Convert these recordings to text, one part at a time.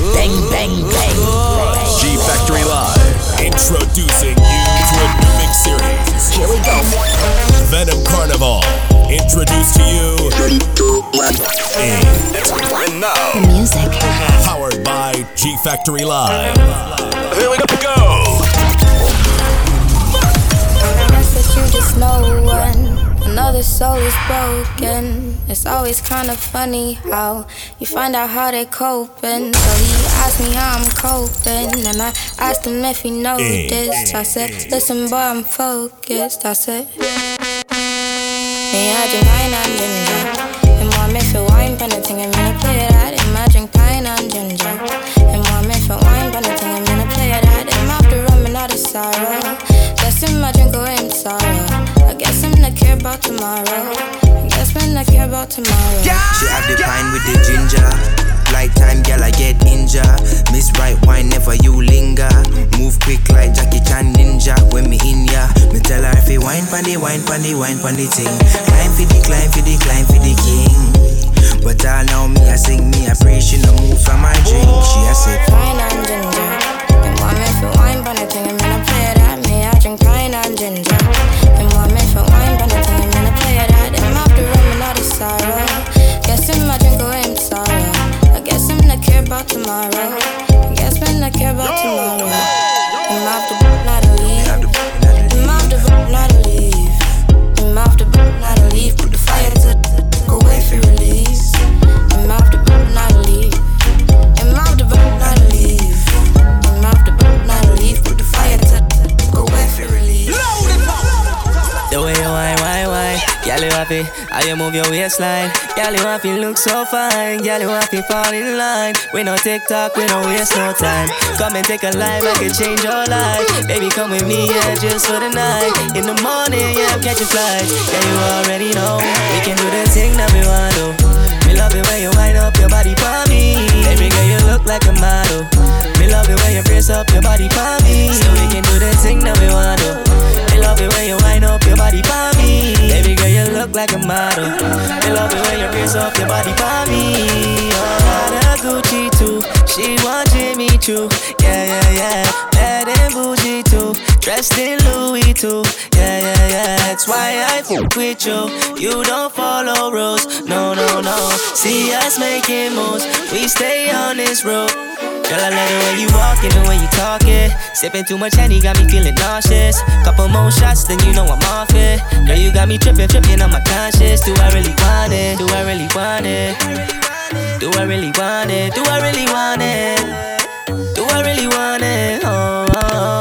Bang, bang, bang. G Factory Live. Introducing you to a new mix series. Here we go. Venom Carnival. Introduced to you. And now, The music. Powered by G Factory Live. here we go. Guess that you just know when another soul is broken. It's always kind of funny how you find out how they're coping. So he asked me how I'm coping, and I asked him if he noticed. I said, Listen, boy, I'm focused. I said, pine and ginger. And about tomorrow. I guess I'm care about tomorrow. She have the pine with the ginger. Light time, girl, I get injured. Miss right wine, never you linger. Move quick like Jackie Chan ninja. When me in ya, me tell her if you wine pandy, wine pandy, wine pandy ting. Climb for the, climb for the, climb for the king. But all know me, I sing me, I pray she no move from my drink. She a say, Pine and ginger. And want me for wine, penalty, I'm gonna play that. Me, I drink pine and ginger. About tomorrow. I guess I'm care about tomorrow. Happy. How you move your waistline, girl you happy. Look so fine, girl you happy. Fall in line. We no TikTok, we no waste no time. Come and take a life, I can change your life. Baby, come with me, yeah, just for the night. In the morning, yeah, catch a flight. Yeah, you already know we can do the thing that we want to. Me love it when you wind up your body for me. Baby girl, you look like a model. Me love it when you brace up your body for me. So we can do the thing that we want to. Love it when you wind up your body for me. Baby girl, you look like a model. Me love it when you brace up your body for me. Oh, got a Gucci too. She want Jimmy Choo. Yeah, yeah, yeah. Bad and bougie too. Dressed in Louis too. Yeah, yeah, yeah. That's why I fuck with you. You don't follow rules. No, no, no. See us making moves. We stay on this road. Girl, I love the way you walking, the way you talking. Sipping too much honey got me feeling nauseous. Couple more shots, then you know I'm off it. Girl, you got me tripping, tripping on my conscience. Do I really want it? Do I really want it? Do I really want it? Do I really want it? Do I really want it? Oh, oh, oh.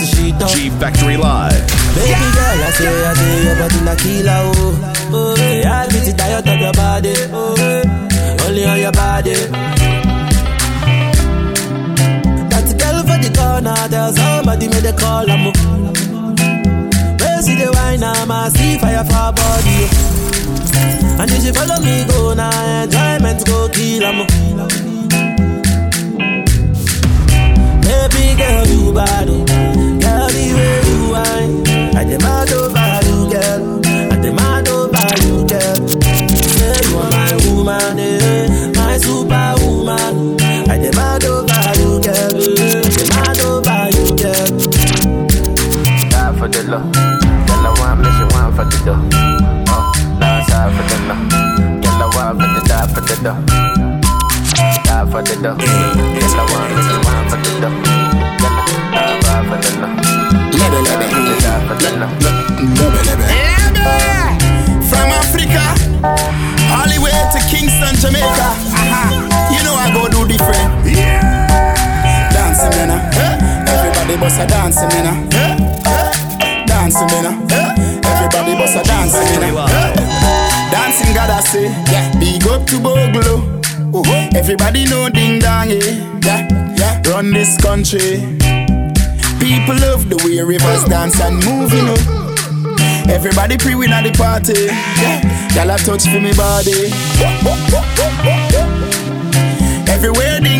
The sheet up. G Factory Live. Baby girl, I say I say your body na killer oh. Oh, yeah, I get it diet of your body. Oh, only on your body. That girl for the corner, there's somebody made a call. I'm Where see the wine, I'm a see fire for body. And if you follow me, go now, enjoyment go kill. I'm Baby girl, you bad. Girl, the way you whine, I demand over you, girl. I demand over you, girl. Say you are my woman, eh, my superwoman. I demand over you, girl. I demand over you, girl. Die for the love, girl I want me, she want for the dough. Oh, die for the love, girl I want for the die for the dough die for the dough. Yes, I want this, I for the dough. Yeah, die for the dough. Lebe, lebe, die for the dough. Lebe, lebe. From Africa, all the way to Kingston, Jamaica. Uh-huh. You know I go do different. Yeah. Dancing, man. Everybody bust a dancing, man. Dancing, man. Everybody bust a dancing, man. Dancing, God, I say. Big up to Bogle. Everybody know ding dong, yeah. yeah, yeah. Run this country. People love the way rivers dance and move, you know. Everybody pre-win at the party. Yeah, y'all touch for me body. Everywhere ding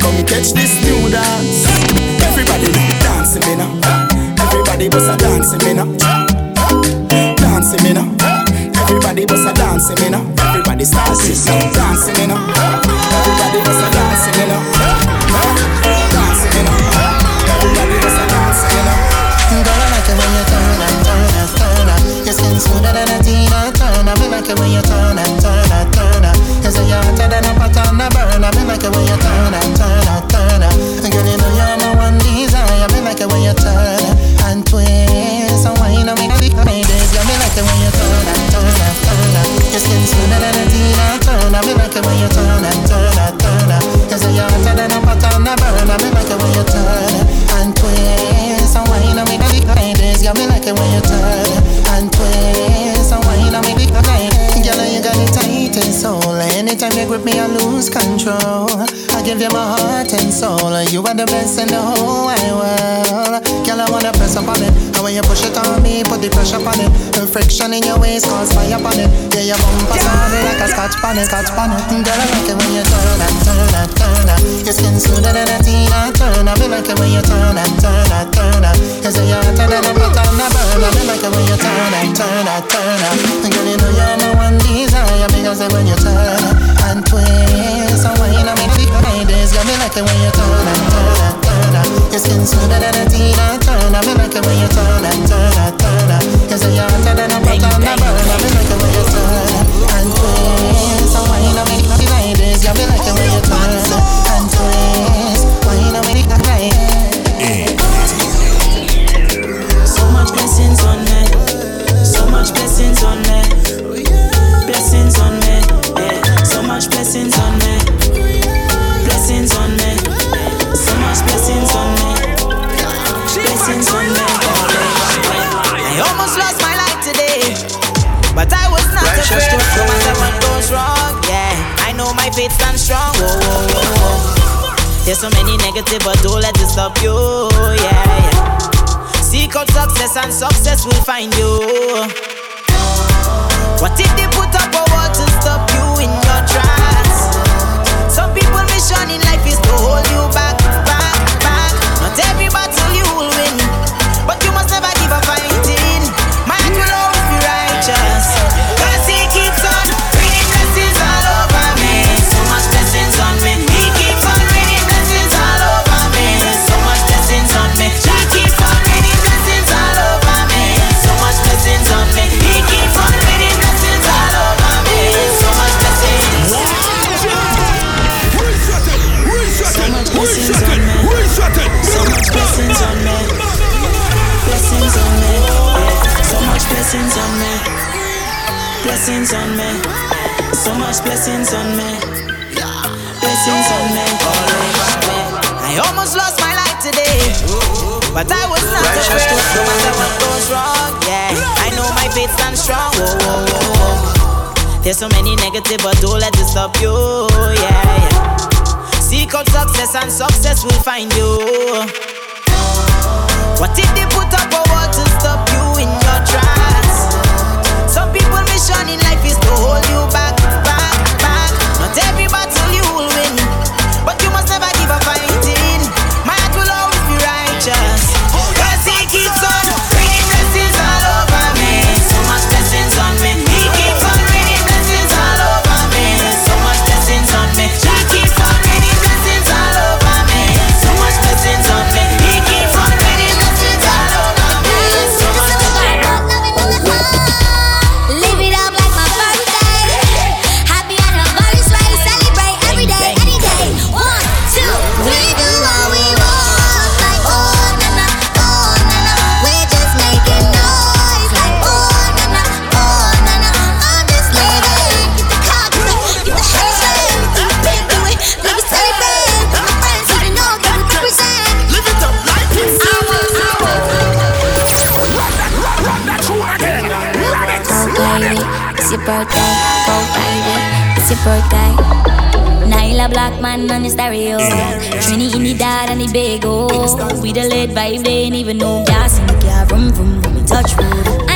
Come catch this new dance. Everybody dancing me now. Everybody bust a dancing me now. Dancing me now. Everybody bust a dancing me now. Everybody start this. Dancing me now. Everybody a dancing me now. Dancing me now. Everybody bust a dancing me now. Girl, I like it when you turn and turn and turn. Your skin smoother than a Tina Turner. Me like it when you turn Me like you turn and turn and turn up. You you're hotter than a pot on a burner. Me like it when you turn and twist and wine on me. The ladies, yeah, me like it when you turn and twist and wine on me. The ladies, girl, you got it tight and soul. Anytime you grip me, I lose control. I give you my heart and soul. You are the best in the whole wide world. Girl, I wanna press up on it. And when you push it on me, put the pressure on it. And friction in your waist cause fire on it. Yeah, your bumper sound like a scotch on it, scotch on it. Girl, I like it when you turn and turn and turn up. Your skin smoother than a Tina Turner. Me like it when you turn and turn and turn up. You say you're hotter than a on a burner. Me like it when you turn and turn and turn up. Girl, you know you're my one desire because when you turn and twist and wine, I make the ladies. Girl, me like it when you turn and turn and turn up. Your skin smoother than a Tina Turner. Me like it when you turn and turn and turn up. You say you're hotter than a pot on a burner. Me like it when you turn and twist and wine, I make the ladies. Girl, me like Faith stands strong. Whoa, whoa, whoa. There's so many negative, but don't let it stop you. Yeah, yeah. Seek out success, and success will find you. What if they put up a wall to stop you in your tracks? Some people mission in life is to hold you back, blessings on me. So much blessings on me. Blessings on me. I almost lost my life today. But I was not afraid no matter what goes wrong. Yeah, I know my faith stands strong. Whoa, whoa, whoa. There's so many negative, but don't let it stop you. Yeah, yeah. Seek out success, and success will find you. What if the to hold you back. network guy. Nailah Blackman on the stereo. Trini in the dad and the bagel. With the lead vibe, they ain't even know gas in the car. Vroom, vroom, vroom, touch wood.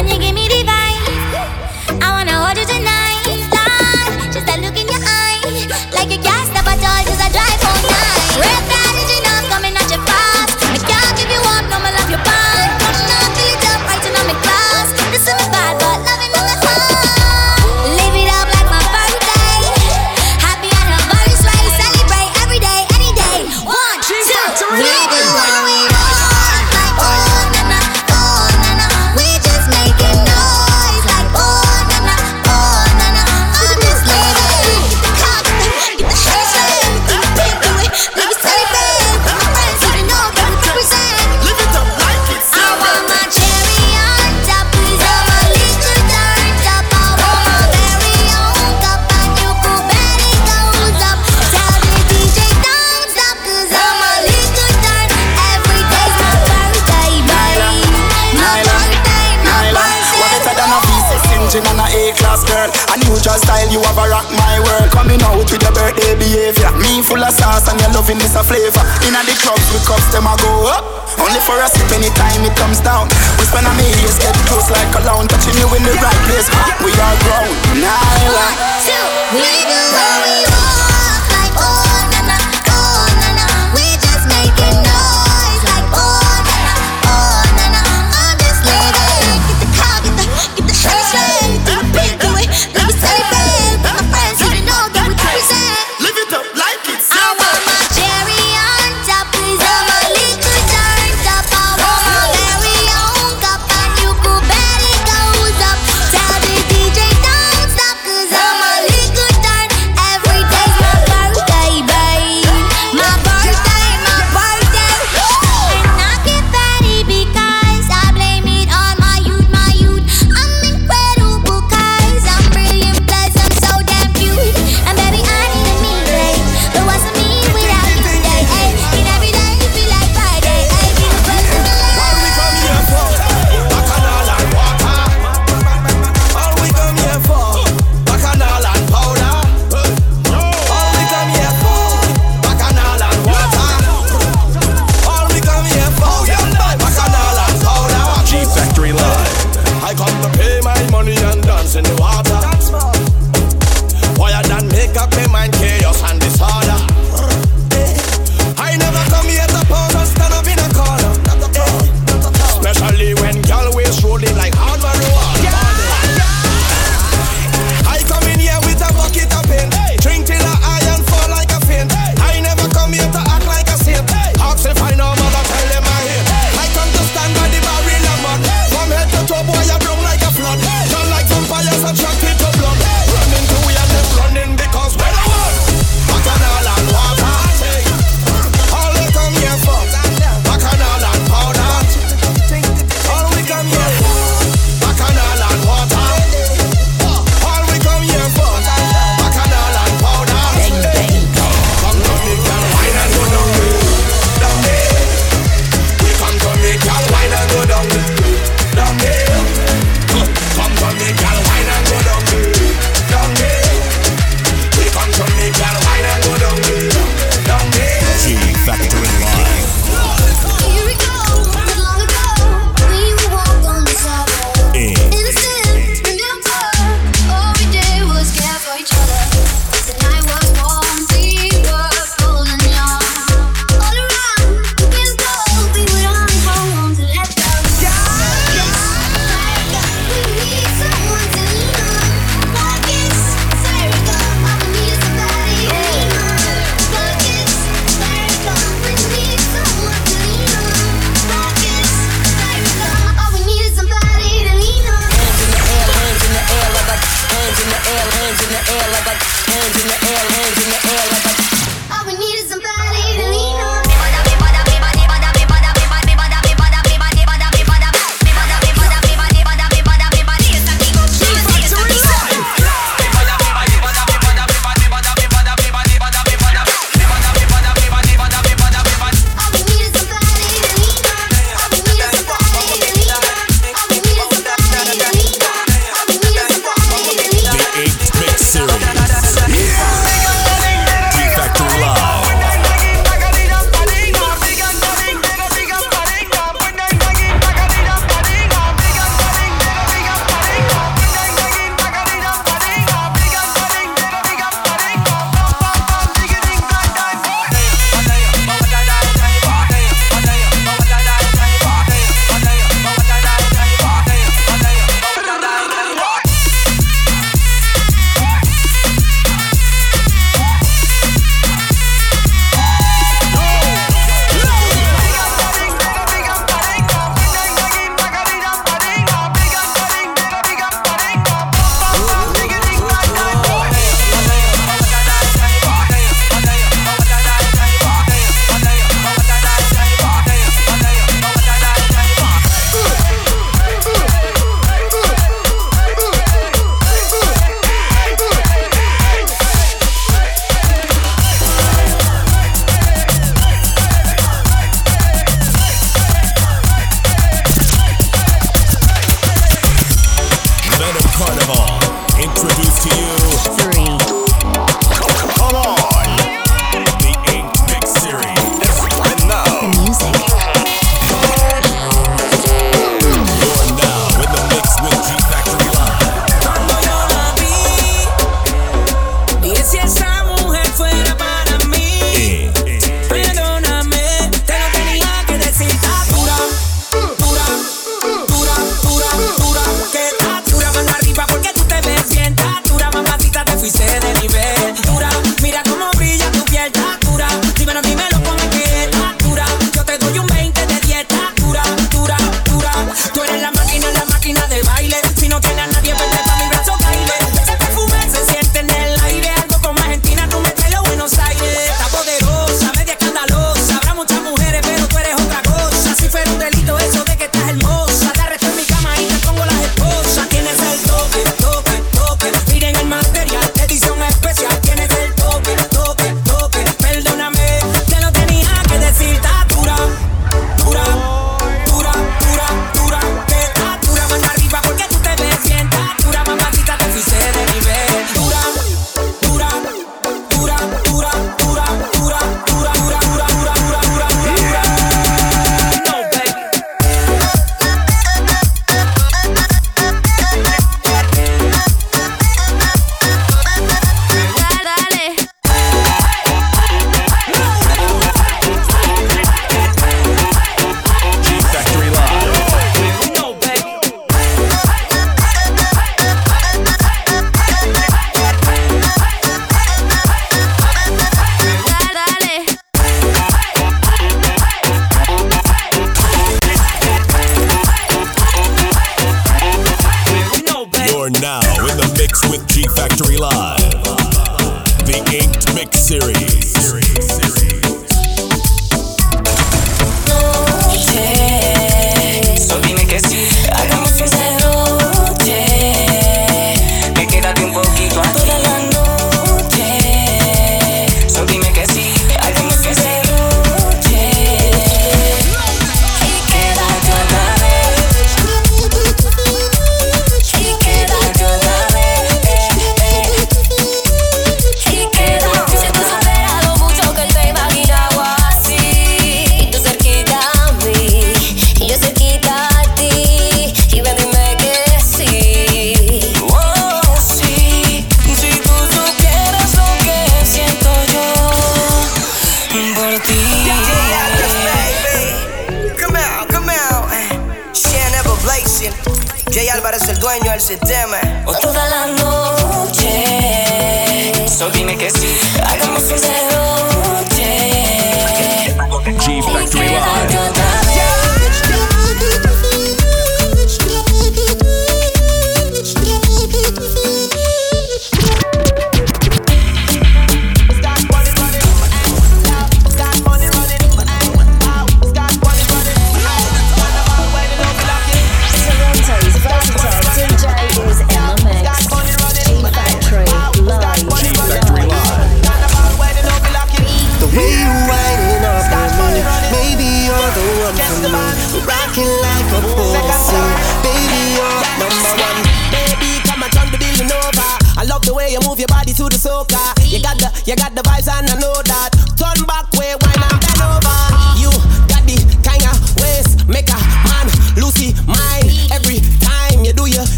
nothing a flavor. In the clubs, we cups them a go up. Only for a sip anytime it comes down. We spend a me ears, get close like a lounge. Touching you in the right place. We are grown. Now we do what we want.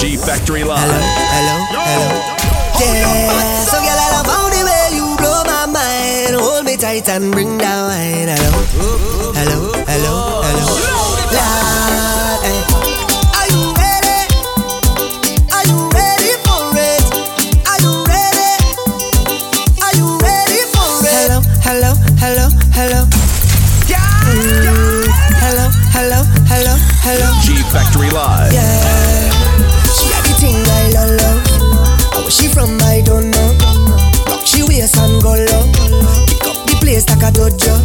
G Factory Hello, hello, hello. Yeah. So girl, I love how the way you blow my mind. Hold me tight and bring down wine. Hello, hello, hello, hello. hello. Live. Yeah, she had the thing I don't love. How was she from? I don't know. Rock she waist and go low. Pick up the place like a dojo.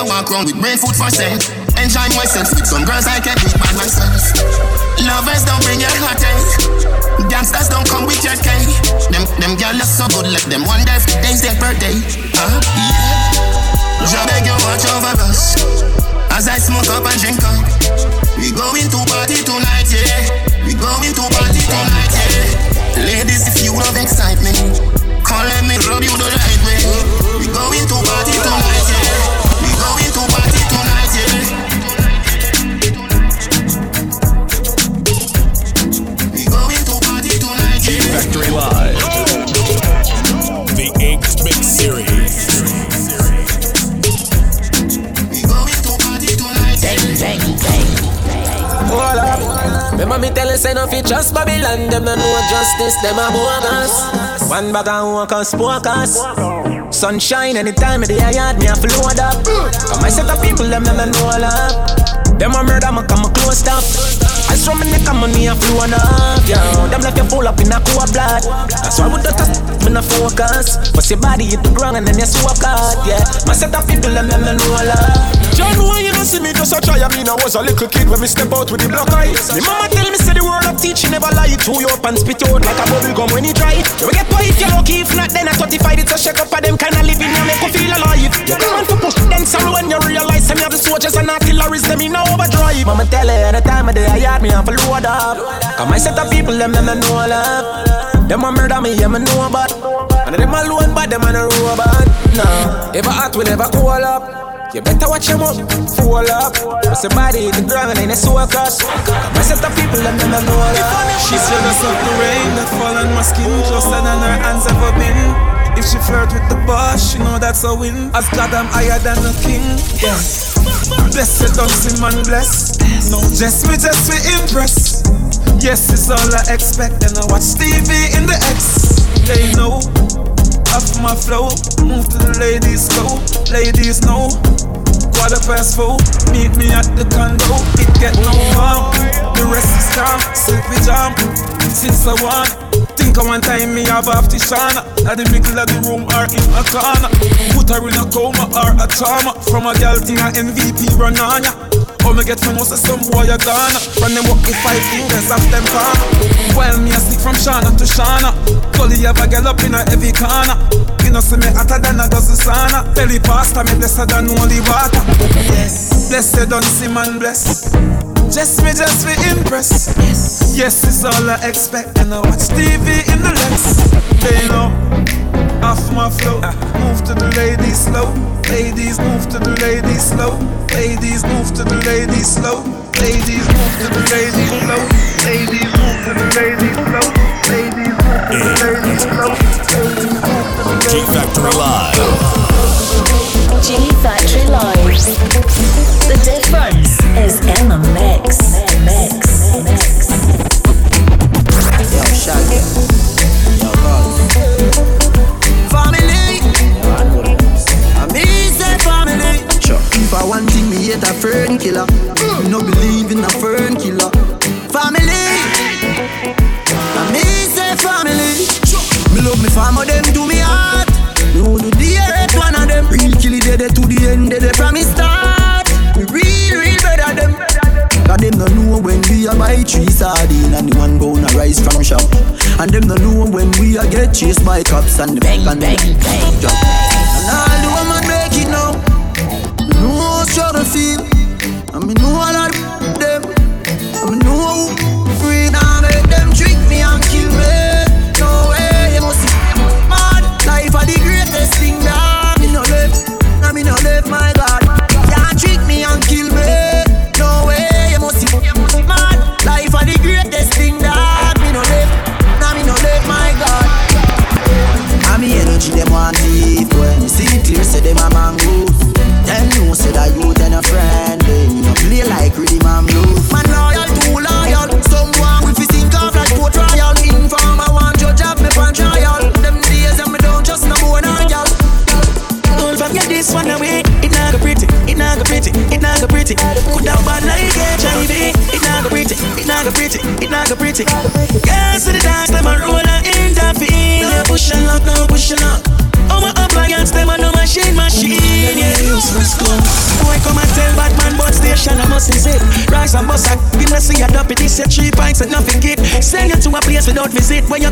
I walk around with brain food for sale. Enjoy myself with some girls I can beat by myself. Lovers don't bring your heartache. Gangsters don't come with your cake. Them them girls are so good, let them wonder if today's their birthday. Ah, yeah. Jah beg you watch over us as I smoke up and drink up. We going to party tonight, yeah. We going to party tonight, yeah. Ladies, if you love excitement, come let me rub you the right way. We going to party tonight, yeah. Me tell you say no fit trust Babylon. Them no know justice, them a bogus. One bag and walk us, focus Sunshine anytime of the yard me a float up. Come I set up people, them them no know love Them a murder, me come a close up I saw me neck and money a flow up Yeah, them left you full up in a cool blood. That's why we don't touch, me no focus. But your body hit the ground and then you swap out Yeah, my set up people, them them no know love John, why you don't see me just a try? I mean, I was a little kid when me step out with the black eyes. Me mama tell me say the word of teaching never lie. Chew you up and spit out like a bubble gum when it dry. You will get pie if you're lucky. If not, then at 35 it's a shake up of them kind of living. You make you feel alive. You come on to push them sorrow when you realize some of the soldiers and artilleries them in overdrive. Mama tell her any time of day I yard me have to load up. Come I set up people them them no love. Them a murder me, yeah me know about. And them alone, but them a no robot. Nah, ever hot will never call up. You better watch them up, full up. Cause the body the ground and then they so across. My of people them never know that. She's jealous of the rain that fall on my skin closer than her hands ever been. If she flirt with the boss, she know that's a win. As God, I'm higher than the king. Yeah. Blessed, don't see man bless. No, just me, just me impress. Yes, it's all I expect. And I watch TV in the X. They know off my flow. Move to the ladies go. Ladies know. Quarter past four. Meet me at the condo. It get no harm. The rest is calm. Sleepy jam. Since I want. Think of one time me have half the shana At the middle of the room or in a corner Put her in a coma or a trauma From a girl thing a MVP run on ya How me get from us some boy a gone Run them up with five fingers off them palm While me a sneak from Shana to Shana Gully have a girl up in a heavy corner You know see me hotter than a dozen sauna Belly pasta me blessed than only water Yes. Blessed don't see man bless. Just me, just me impress. Yes. yes, it's all I expect. And I watch TV in the Lex. They know. Off my flow, move to the ladies slow. Ladies move to the ladies slow. Ladies move to the ladies slow. Ladies move to the ladies slow. Ladies move to the ladies slow. Ladies move to the ladies slow. Ladies move to the ladies slow. G Factory Live. G Factory Live. The difference is in the mix. Chase my cops and bang and bang bang. don't visit when you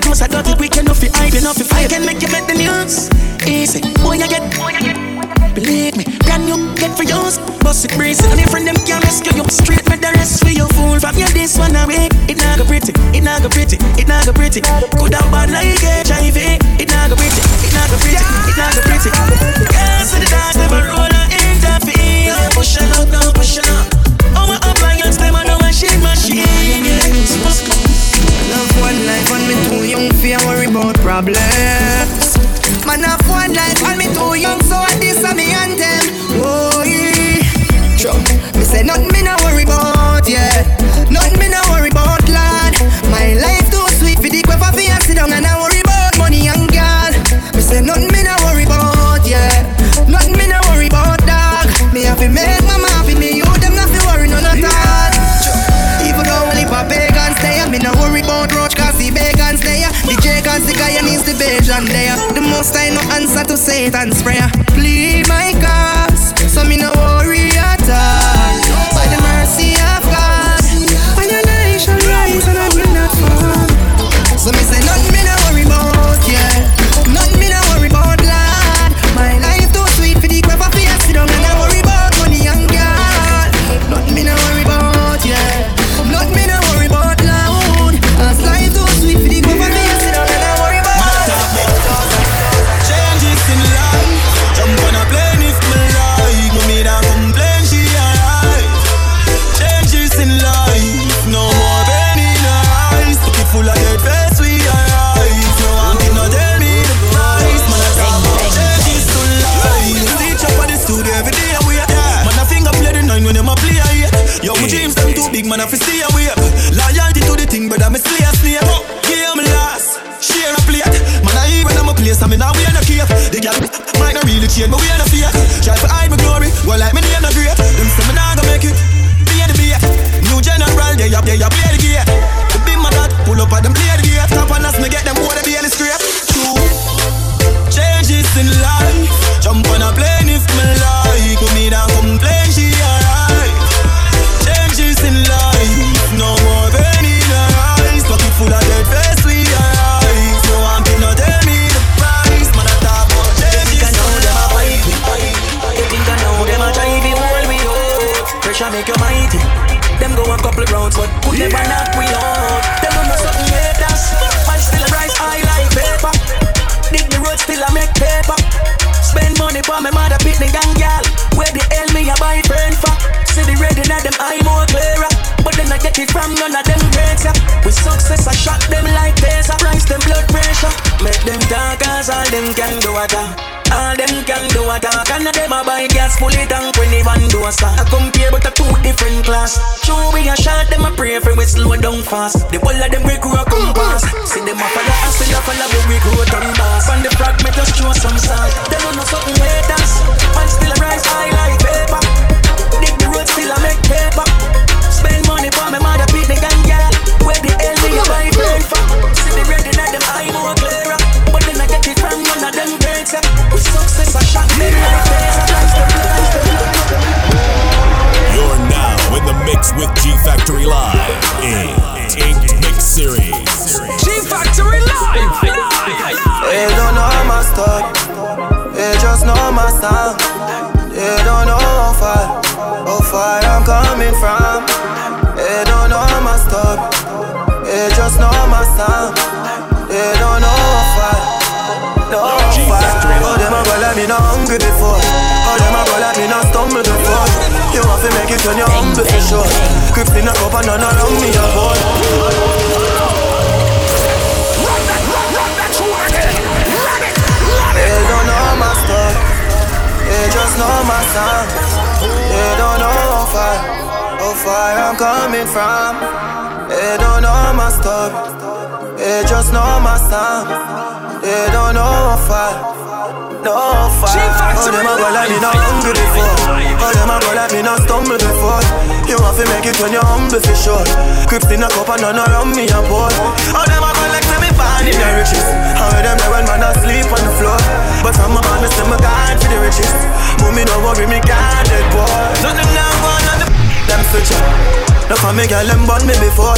For me girl them born me before.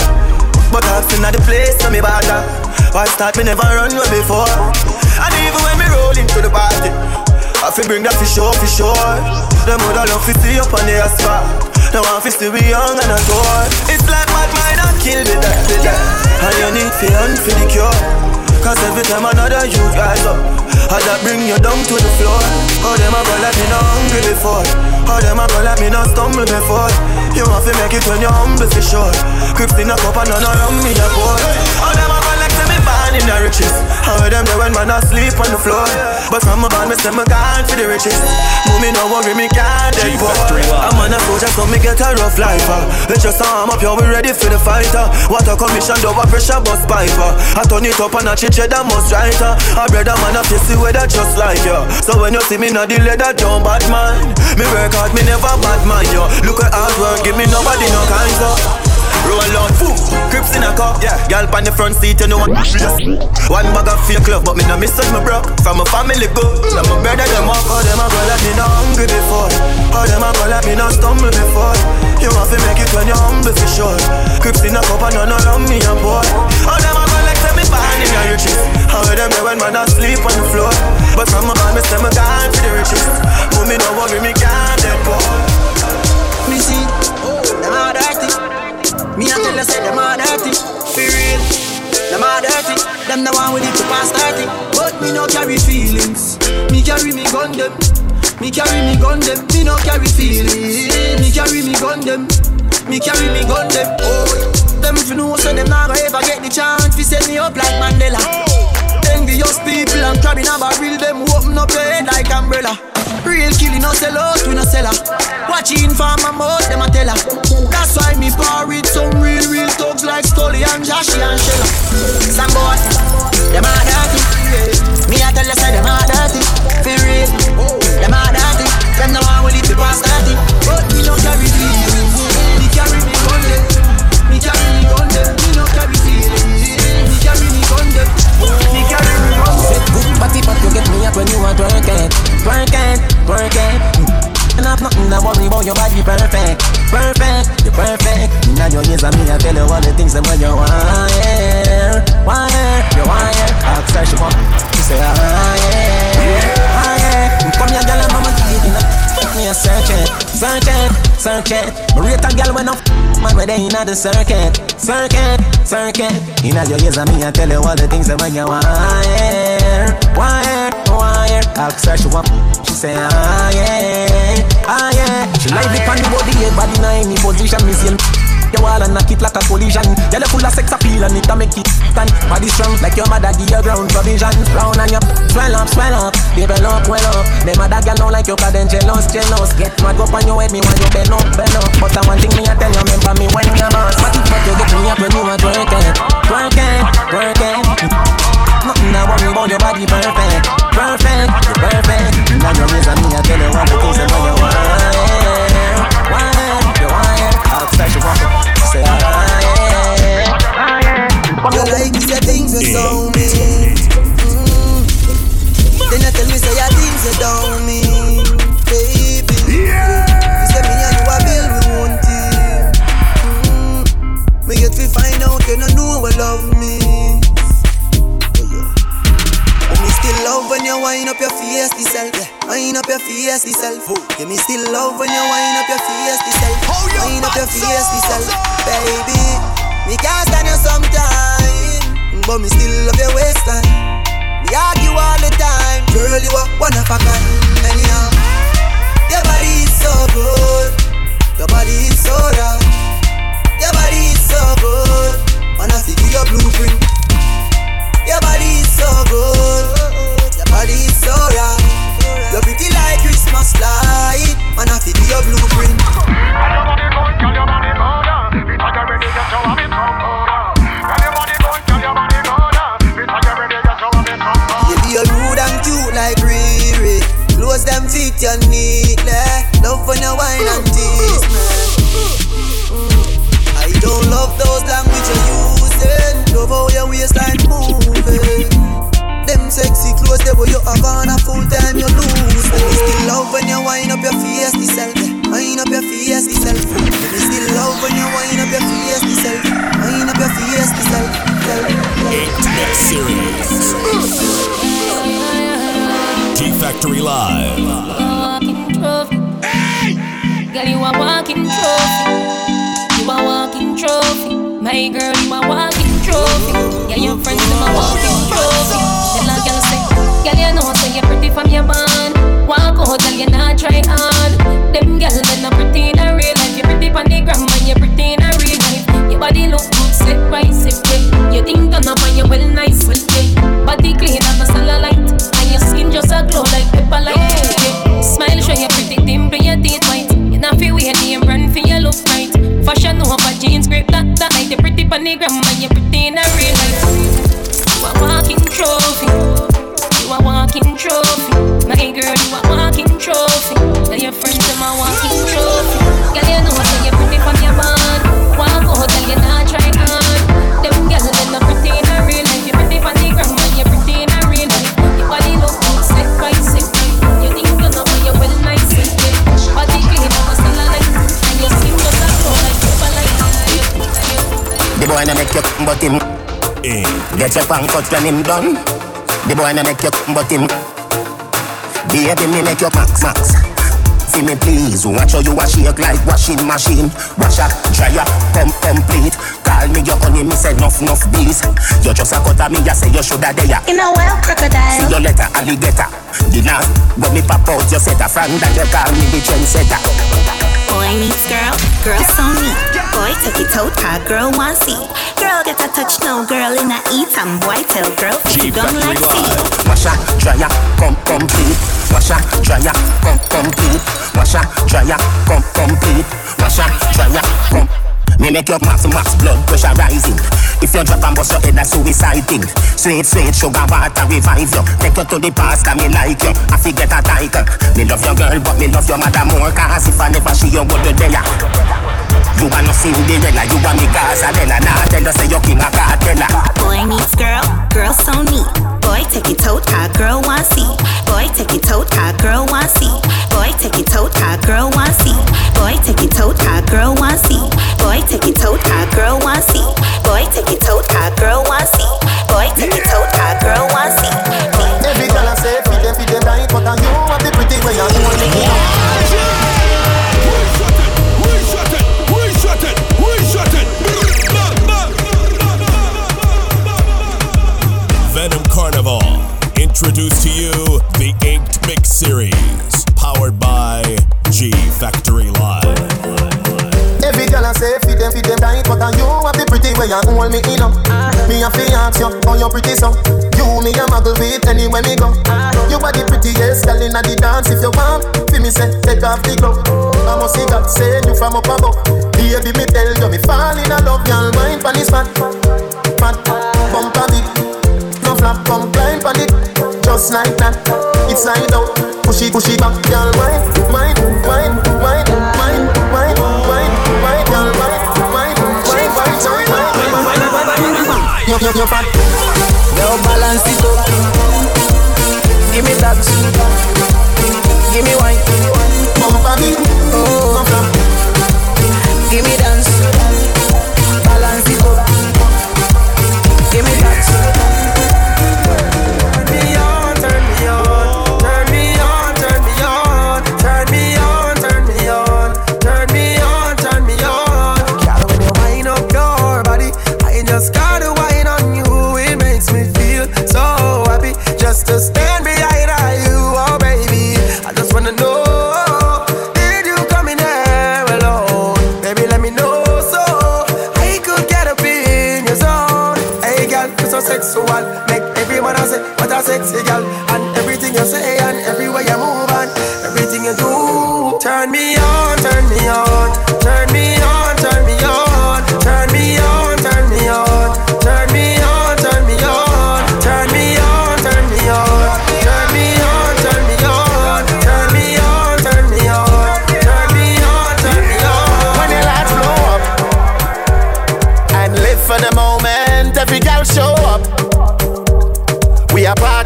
But seen at the place so me bother. Why start me never run way before. And even when me roll into the party. I fi bring that for sure, for sure. Them woulda love to see up on the asphalt. Now I fi still be young and a toy. It's like mad mind and kill the that, the that. And you need fi hunt for the cure. Cause every time another you rise up, I that bring you down to the floor. Oh, them a go like me not hungry before. Oh, them a go like me not stumble before. You want to make it when you're humble for sure. Crips in a cup and none around me a boy. Oh, them a go like say me born in the riches. How them there when man asleep on the floor. But from a band, me say me gone for the riches. Mommy no worry, me can't dead boy. I'm on a soldier, so me get a rough life. Uh. Let's just arm up, yo, we ready for the fight. Uh. What a commission, double pressure, bus piper. I turn it up and I chiche that must right. Uh. A brother man, I face the weather just like you. So when you see me, not the leather, don't bad man. Me work hard, me never bad man, yo. Look at hard work, give me nobody no kind of. Roll out, boom, crips in a car. Yeah, girl on the front seat, you know what? Just one bag of fake love, but me no miss on my broke. From a family go, now my brother them up. Oh, them a go like me not hungry before. Oh, them a go like me not stumble before. You want to make it when you're humble for sure. Crips in a cup and none around me a boy. Oh, them a go like me born in the riches. How them there when man asleep on the floor. But from my man, me say me gone for the riches. Mommy no worry, me can't dead boy. Me a tell you say them all dirty. For real, them all dirty. Them the one with it to pass 30. But me no carry feelings. Me carry me gun them. Me carry me gun them. Me no carry feelings. Me carry me gun them. Me carry me gun them. Oh, them if you know so them not gonna ever get the chance to set me up like Mandela. Envious people and crabbing a barrel them open up your head like umbrella. Real killing no sell out, we no sell her. Watching for my mouth, them a tell her. That's why me par with some real, real thugs like Scully and Joshy and Shella. Some boy, them a dirty. Me a tell you say them a dirty. For real, them a dirty. Them the one will leave the past 30. But me no carry feelings. Body, but you get me up when you are twerking, twerking, twerking. And I've nothing to worry about your body perfect, perfect, you're perfect. Now your ears and me, I tell you all the things that when you yeah, want, you yeah. Ask her she want, she say, ah, yeah, ah, yeah. Come here, girl, mama, give it, search it, search it. Me rate a girl when I'm man when they inna the circuit, circuit, circuit. Inna your ears and me I tell you all the things that when you hear, want hear. Ask her she want, she say ah yeah, ah yeah. She like the body, yeah, body in any position. Me see your wall and knock it like a collision. Girl, you full of sex appeal and it a make it stand. Body strong like your mother give you ground provision. Round and you swell up, swell up, develop, well up. Them other girl don't like you 'cause them jealous, jealous. Get mad up on your head, me when you bend up, bend up. But I one thing me I tell you, remember me when a boss. But if you get me up when you a but him. Baby me make you max max. See me please Watch how you a shake like washing machine. Wash up, dry up, come complete. Call me your honey, me say nuff nuff bees You just a cut at me, you say you shoulda there In a wild crocodile. See your letter, alligator. The last when me pop out, you set a friend that you call me the trendsetter. Boy meets girl, girl so neat. Boy take it out, car girl want see. Girl get a touch now, girl in a eat and boy tell girl she don't like see. Wash up, dry up, come complete Wash up, dry up, come complete Wash up, dry up, come complete Wash up, dry up, come me make your max max blood pressure rising. If you drop and bust your head, that's suicide thing. Sweet, sweet sugar water revive you. Take you to the past, cause me like you. I forget a title. Me love your girl, but me love your mother more. Cause if I never see you, would you there? You are no Cinderella, you are me Gazadella. Nah, tell us say you king of cartella. Boy meets girl, girl so neat. Boy take it out, car girl want see. Boy take it out, car girl want see. Boy take it out, car girl want see. Boy take it out, car girl want see. Boy take it out, car girl want see. Boy take it out, car girl want see. Boy take it out, car girl want see. Every girl I say, feed them, feed them right, but you have the pretty way you hold me. introduce to you the Inked Mix Series, powered by G Factory Live. Every girl I say fit them, fit them tight, but you have the pretty way you hold me in up. Me a fi ask you on your pretty so. You me a muggle with anywhere me go. You are the prettiest girl in the dance. If you want, fi me say take off the glove. I must see God send you from up above. Baby, me tell you me fall in love, girl. Mind pon his fat, fat bumper big, no flap, come just like that. It's like out, push it, push it back, girl. Wine, wine, wine, wine, wine, wine, wine, wine. Wine, wine, wine, wine, wine, wine, wine, wine. Now balance it up. Give me that. Give me wine. Bump a beat.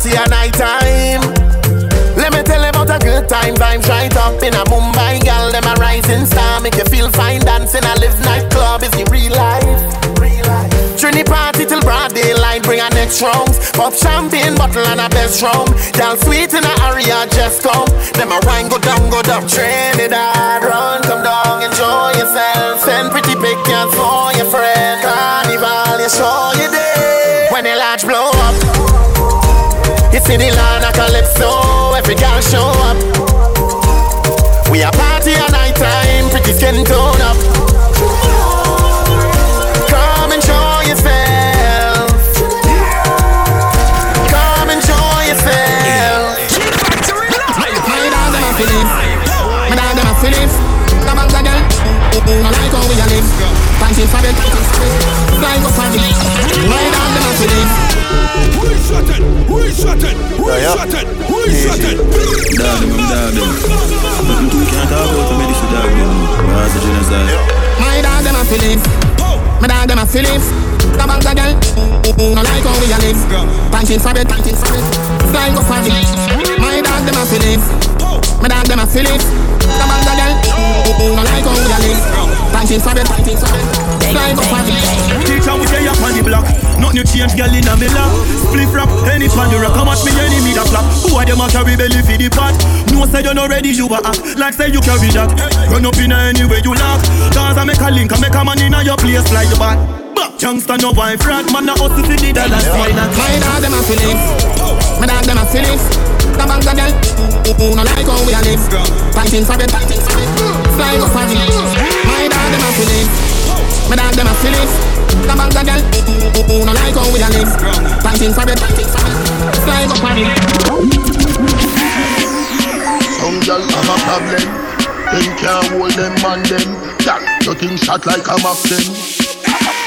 Party at night time. Let me tell you about a good time vibes right up in a Mumbai, girl. Them a rising star, make you feel fine dancing. I live nightclub is the real life. Trini party till broad daylight, bring a next rounds. Pop champagne bottle and a best rum. Girl sweet in a area, just come. Them a wine go down, go down. Trinidad, run, come down, enjoy yourself. Send pretty pictures for your friend. Carnival, you show you day. When the large blow up, you see the land of calypso. Every girl show up. We a party at night time, pretty skin tone up. Come and show yourself. Come and show yourself. My dog them a feeling. My dog them a feeling. The bags a girl. No like how we a live. Panties for the panties for the. Me. Them a feeling. Dog them, dog them. Nothing too can't talk about the medicine dog them. Where's the genocide? My dog them a feeling. My dog them a feeling. The bags a girl. No like how we a live. Panties for the panties for the. Fly go for me. My dog them a feeling. My dog them a feeling. The bags a girl. No like how we a live. Panties for the panties for the. For. Teacher, we say up on the block. Nothing you change, girl in a me lap. Split rap, any pan you rock. Come at me, enemy that flap. Who are them a carry belly for the pot? No say you not ready, you a act like say you carry that. Run up in a anywhere you lock. Cause I make a link, I make a man in your place like the bat. Youngster no wife rat, man a hustle for the dollar. Why not? My dog them a feeling. My dog them a feeling. The bags a girl. No like how we a live. Panties for the panties for the. Fly go for me. Dog them a feeling. My dog them a feeling. The bags a girl. No like how we a live. Panties for the panties for the. Fly go for me. Some girl have a problem. Them can't hold them man them. Girl, your thing shot like a Mac them.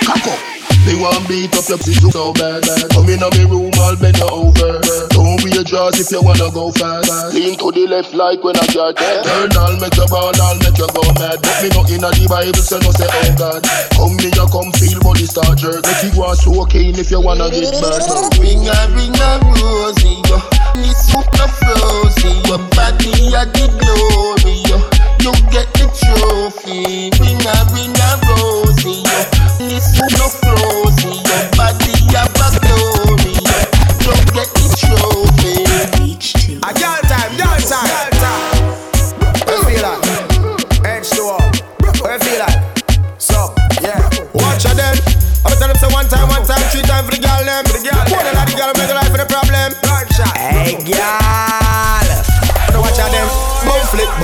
Cock up. They want beat up your pussy so bad. Come in on me room, I'll bend you over. Don't be a jaws if you wanna go fast. Lean to the left like when I that. Turn, I'll make you ball, I'll make you go mad. But me not in a the Bible, so no say oh God. Come me, you come feel body start jerk. Make you go so keen if you wanna get burned. Ring a ring a rosy, yo. This soup no frozen, your body a the glory, yo. You get the trophy. Ring a ring a rosy, yo. This soup no frozen, your body a glory, yo. You get the trophy. A girl time, girl time. Girl time. What you feel like? Edge to up. What you feel like? So, yeah. Watch her then. I'm gonna tell them say one time, one time, three time for the girl them. For the girl. One of the girl make a life for the problem. Gunshot. Hey, girl.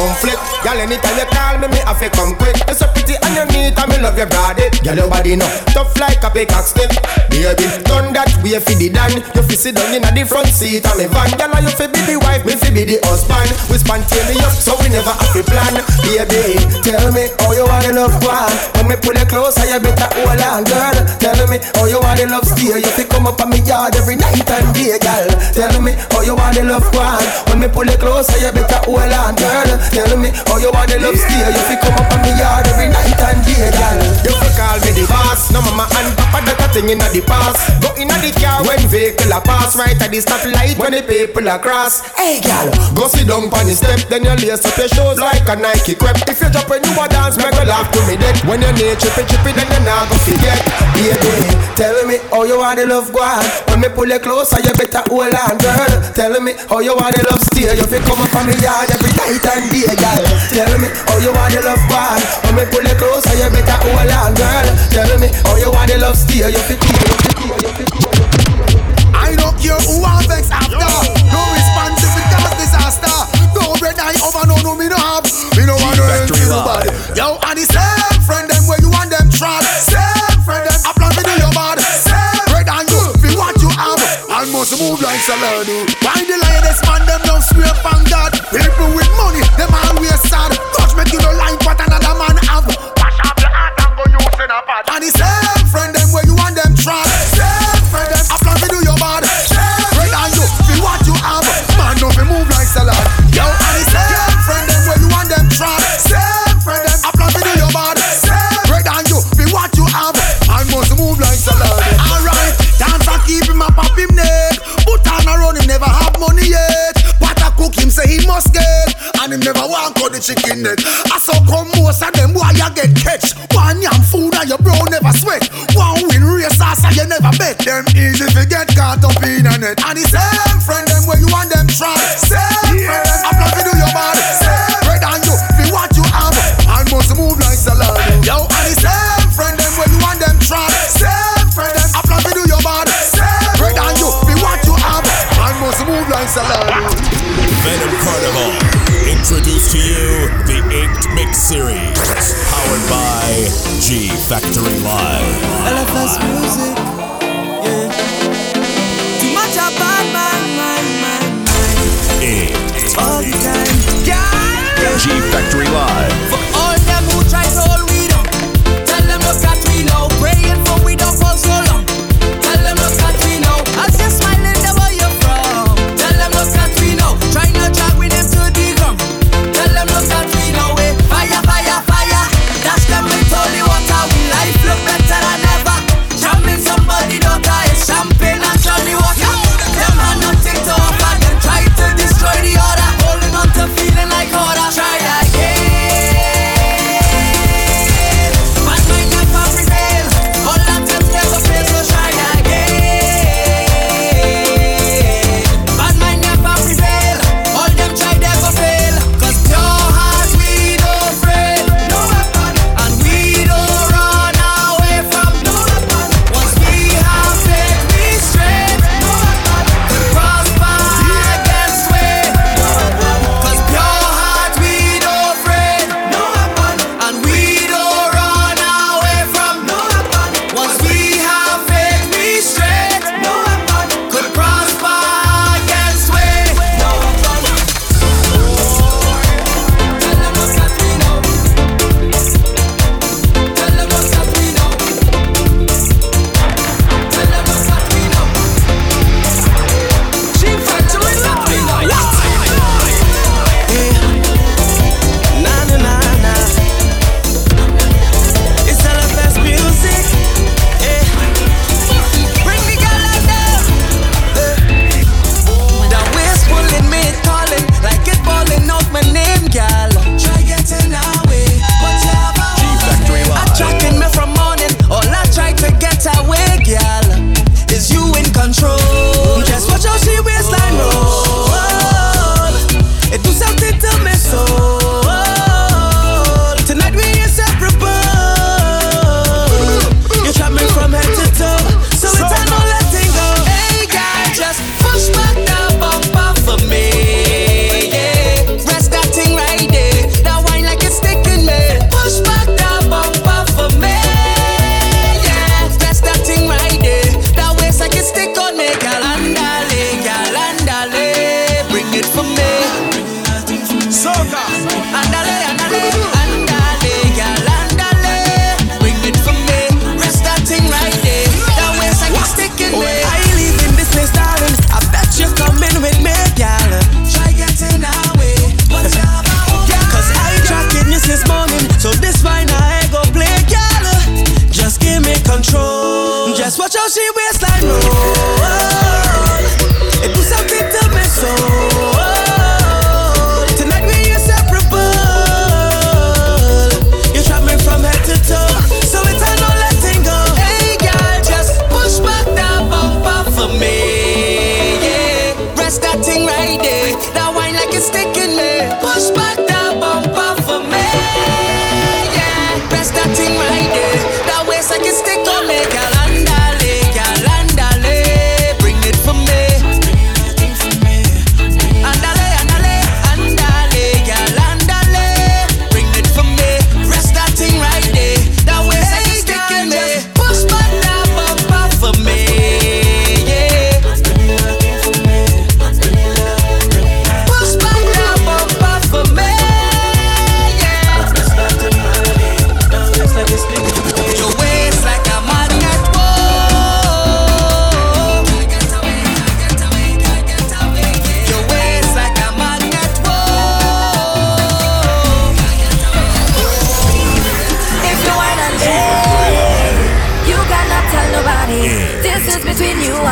Wanna boom flip. Girl anytime you call me, me have to come quick. You're so pretty and you neat, and me love your body. Girl, your body no tough like a pickaxe stick. Baby, done that way for the dan. You fi sit down in the front seat of me van. Girl, you fi be the wife, me fi be the husband. We spontaneous, so we never have to plan. Baby, tell me how you want to love one. When me pull you closer, you better hold on, girl. Tell me how you want to love stay. You fi come up on me yard every night and day, girl. Tell me how you want to love one. When me pull you closer, you better hold on, girl. Tell me how you want to love stay. You fi come up on me yard every night and day, girl. You fi call me the boss. No mama and papa that a thing inna the past. Go inna the car when vehicle a pass right at the stoplight when the people a cross. Hey, girl, go sit down on the step. Then you lace up your shoes like a Nike crep. If you drop a new a dance, make a laugh to me dead. When you need trippy trippy, then you not go forget. Baby, tell me how you want the love go. When me pull you closer, you better hold on, girl. Tell me how you want the love stay. You fi come up on me yard every night and day, girl. Tell me how you want the love go. When me pull you closer, you better hold on, girl. Tell me how you want the love stay. You fi keep, you fi keep, you fi keep. I don't care who I vex after. No response if it cause disaster. No bread I over, no, no, me no have. Me no want to hurt nobody. Yo, and the same friend Move like Salado. Why the lioness man them don't swear from God? People with money, them always sad. Touch me to the line, what another man have. Wash up your heart and go use in a pad. And the same friend Him never want cut the chicken neck. I saw come most of them boy you get catch. One yam food and your bro never sweat. One win race and you never bet. Them easy to get caught up in a net. And the same friend them where you want them try. Same Factory Live.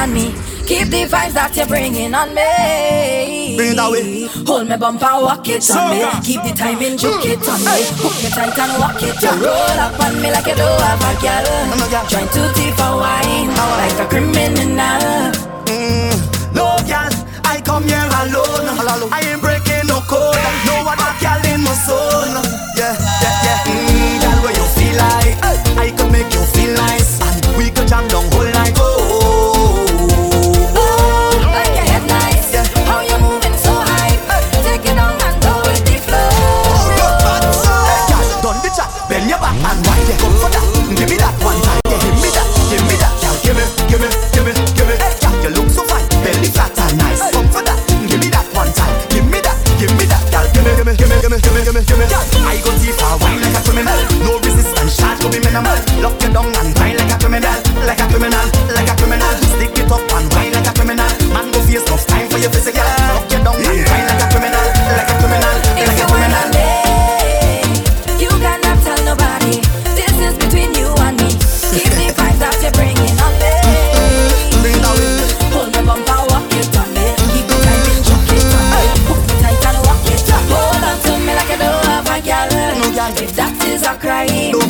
on me. Keep the vibes that you're bringing on me. Bring it that way. Hold me bump and walk it so on me. Keep the timing, juke it on me. Hook me tight and walk it. You roll up on me like you do have a girl. Join two teeth for wine oh. like a criminal. Mm. No girl, I come here alone. I ain't breaking no code. No other girl in my soul. Yeah, yeah, yeah. Mm, girl, where you feel like I can make you feel nice, and we can jam down whole night. in a mud. Lock you down and tie like a criminal, like a criminal.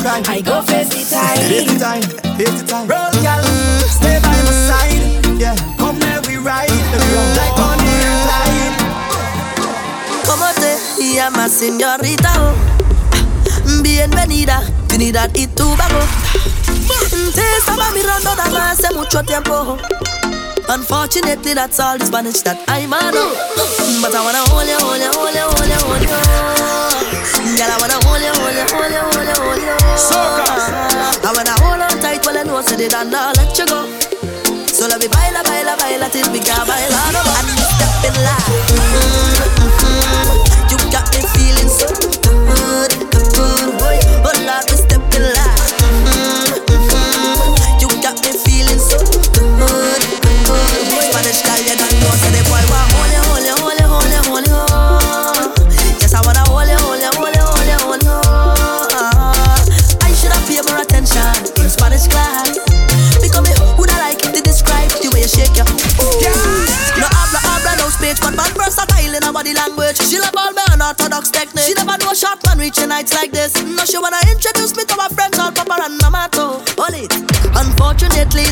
crime. I go face the time. Face the time. Face the time. Roll, girl, stay by my side. Yeah, come let we ride. Like on the line. ¿Cómo te llamas, señorita? Oh. Bienvenida, Trinidad y Tobago. Te estaba mirando nada hace mucho tiempo. Unfortunately, that's all the Spanish that I'm on. But I wanna hold you, hold you, hold you, hold you, hold you. Girl, I wanna hold you, hold you, hold you, hold you, hold you. Soca. I wanna hold on tight well I know I said it and I'll let you go. So let me baila, baila, baila till we can't baila no more. And step in line. Mm-hmm.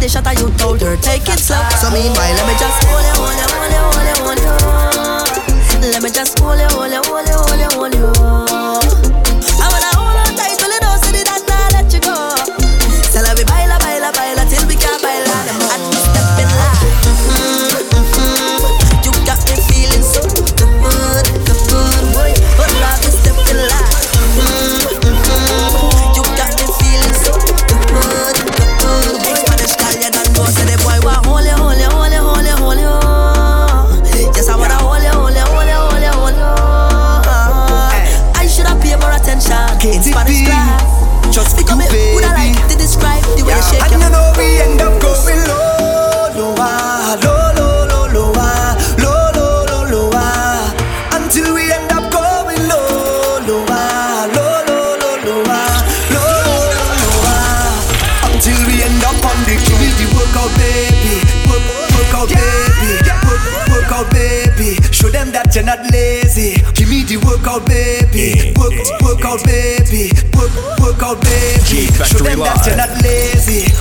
shot and you told her take it slow. So meanwhile, let me just hold it, hold it, Work, work out, baby. Work, work out, baby. Show them that you're not lazy.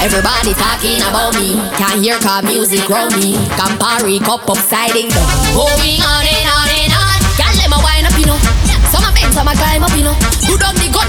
Everybody talking about me. Can't hear car music round me. Campari cup upside down. Moving on and on and on. Can't let my wine up, you know. Some a bend, some a climb up, you know. Put on the gun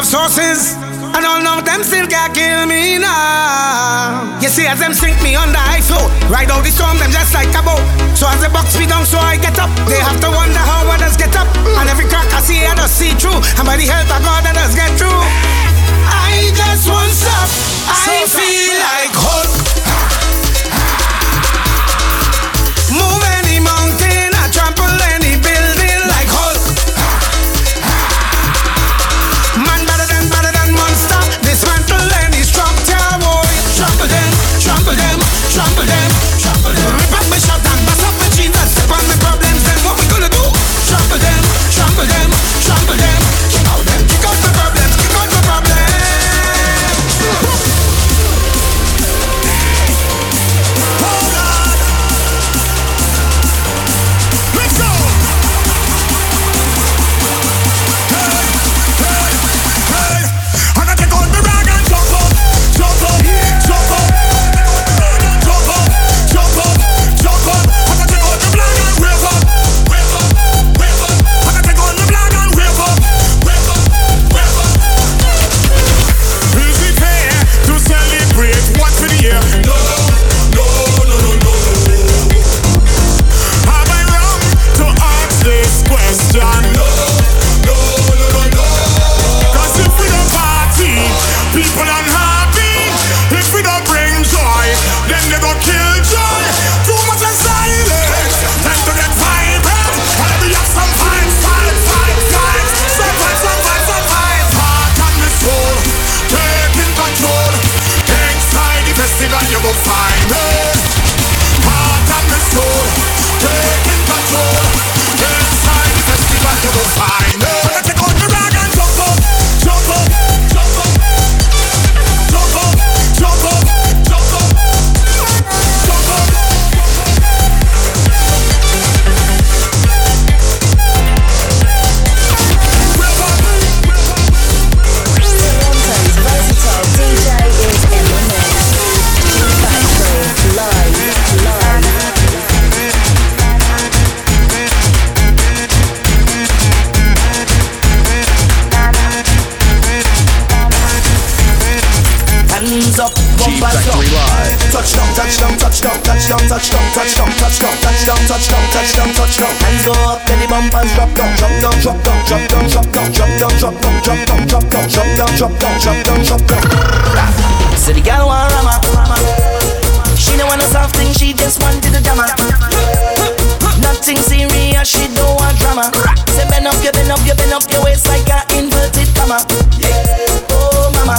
love so Hands up, bumpers up. Touchdown, touchdown, touchdown, touchdown, touchdown, touchdown, touchdown, touchdown, touchdown, touchdown, touchdown. Hands go up, belly bumpers drop down, drop down, drop down, drop down, drop down, drop down, drop down, drop down, drop down, drop down, drop down, drop down, drop down. So the gal want rama, she don't want a soft thing, she just wanted a drama. Nothing serious, she don't want drama. Say bend up, you bend up, you bend up your waist like a inverted comma. Oh mama,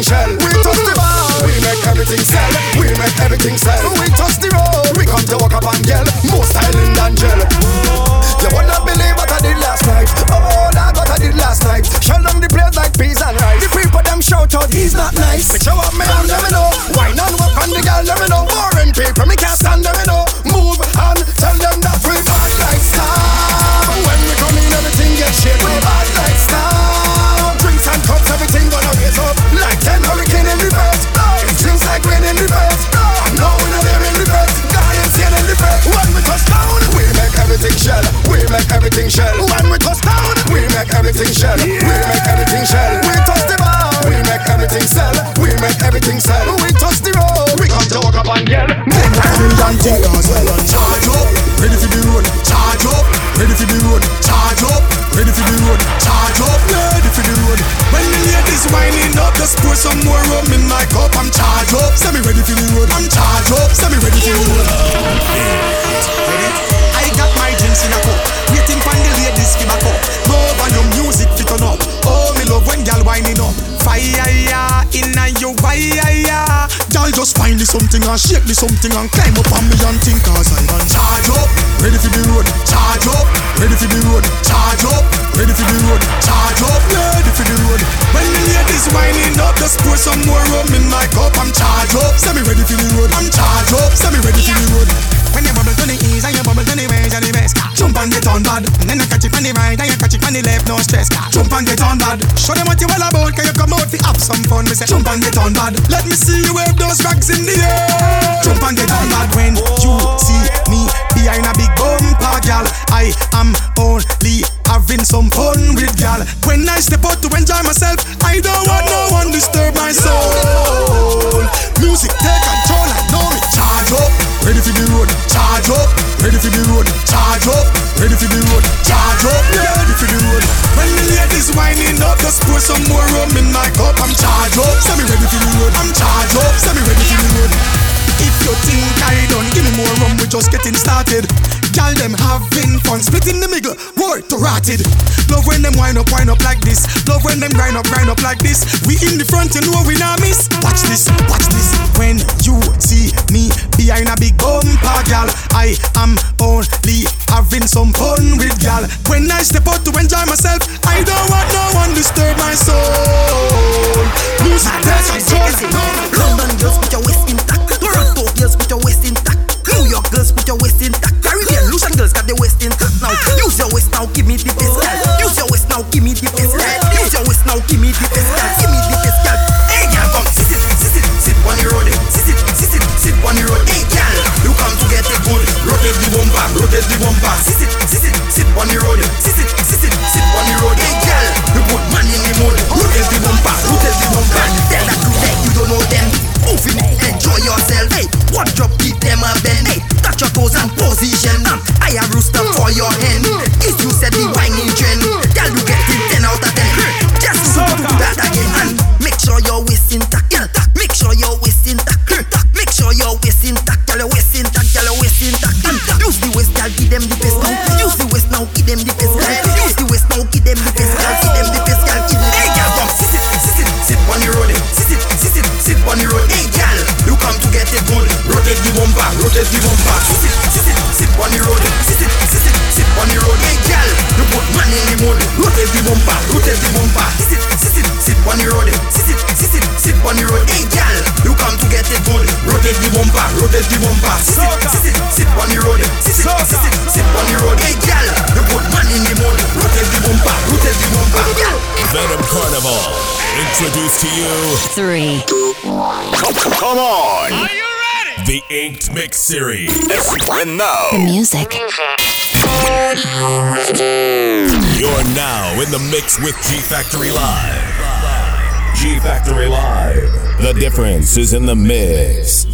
everything shell. We touch the bar, we make everything sell. We make everything sell. We touch the road, we come to walk up and yell. More styling than gel. You not believe what I did last night. Oh, that's what I did last night. Shell down the place like peas and rice. The people them shout out, he's not nice. Show up me and let me know. Why not walk on the girl, let me know. Boring people, me can't stand, let me know. Move and tell them that make everything shell. When we touch down, we make everything shell. We make everything shell. We touch the bar, we make everything sell. We make everything sell. We touch the road, we come to walk up and yell. Make everything thing as well and charge up. Ready for the road, charge up. Ready for the road, charge up. Ready for the road, charge up. Ready for the road. When the ladies winding up, just pour some more rum in my cup. I'm charge up. Send me ready for the road. I'm charge up. Send me ready for the road. Ready? Drinks in a cup. Waiting for the ladies give a cup. Move on your music fit on up. Oh, me love when gal winding up. Fire in a your fire. Gal just find me something and shake me something and climb up on me and think cause I am charge up. Ready for the road. Charge up. Ready for the road. Charge up. Ready for the road. Charge up. Ready for the road. When the ladies winding up, just pour some more rum in my cup. I'm charge up. Send me ready for the road. I'm charge up. Send me ready for the road. When you bubble to the east and you bubble to the west and the west Jump and get on bad. And then you catch it on the right and you catch it on the left, no stress Jump and get on bad. Show them what you all about Can you come out to have some fun Me say. Jump and get on bad. Let me see you wave those rags in the air. Jump and get on bad. When you see me behind a big bumper, gal I am only having some fun with gal. When I step out to enjoy myself I don't want no one disturb my soul. Music take control, I know it Charge up, ready for the road, charge up. Ready for the road, charge up. Ready for the road, charge up. Ready for the road. When the ladies winding up, just pour some more rum in my cup. I'm charge up. Say me ready for the road. I'm charge up. Say me ready for the road. If you think I done, give me more rum. We're just getting started them having fun, splitting the middle, word to rotted. Love when them wind up, wind up like this. Love when them grind up, grind up like this. We in the front, you know we not miss. Watch this, watch this. When you see me behind a big bumper, gal, I am only having some fun with gal. When I step out to enjoy myself, I don't want no one disturb my soul. Music, dance, control. London girls put your waist intact. Toronto girls put your waist intact. Girls put your waist in intact. Caribbean Lucian girls got their waist intact now. Use your waist now, give me the best girl. Use your waist now, give me the best girl. Use your waist now, give me the best girl. Give me the best girl. Hey girl, come sit it, sit it, sit on the road. Sit it, sit it, sit on the road. Hey girl, you come to get it good. Rotate the bumper, rotate the bumper. Sit it, sit it, sit on the road. Sit it, sit it, sit on the road. Hey girl, you put man in the mood. Rotate the bumper, rotate the bumper. Tell that crew that you don't know them. Moving, enjoy yourself. Hey, one drop, keep them a bend. Hey, touch your toes and position. Um, I have rooster for your hand. If you said the whining trend, girl, you get it 10 out of 10. Just do that again and make sure your waist intact. Girl, make sure your waist intact. Make sure your waist intact. Girl, your waist intact. Girl, your waist intact. And use the waist, girl, give them the best rotate the bumper. Sit it, sit it, sit on the road. Sit it, sit it, sit on the road. Hey, girl, you put man in the mood. Rotate the bumper, rotate the bumper. Sit it, sit it, sit on the road. Sit it, sit it, sit on the road. Hey, girl, you come to get it good. Rotate the bumper, rotate the bumper. Sit it, sit it, sit on the road. Sit it, sit it, sit on the road. Hey, girl, you put man in the mood. Rotate the bumper, rotate the bumper. Girl. Venom Carnival. Introduce to you Three. Come on! Are you ready? The Inked Mix Series. And now. The music. You're now in the mix with G Factory Live. G Factory Live. The difference is in the mix.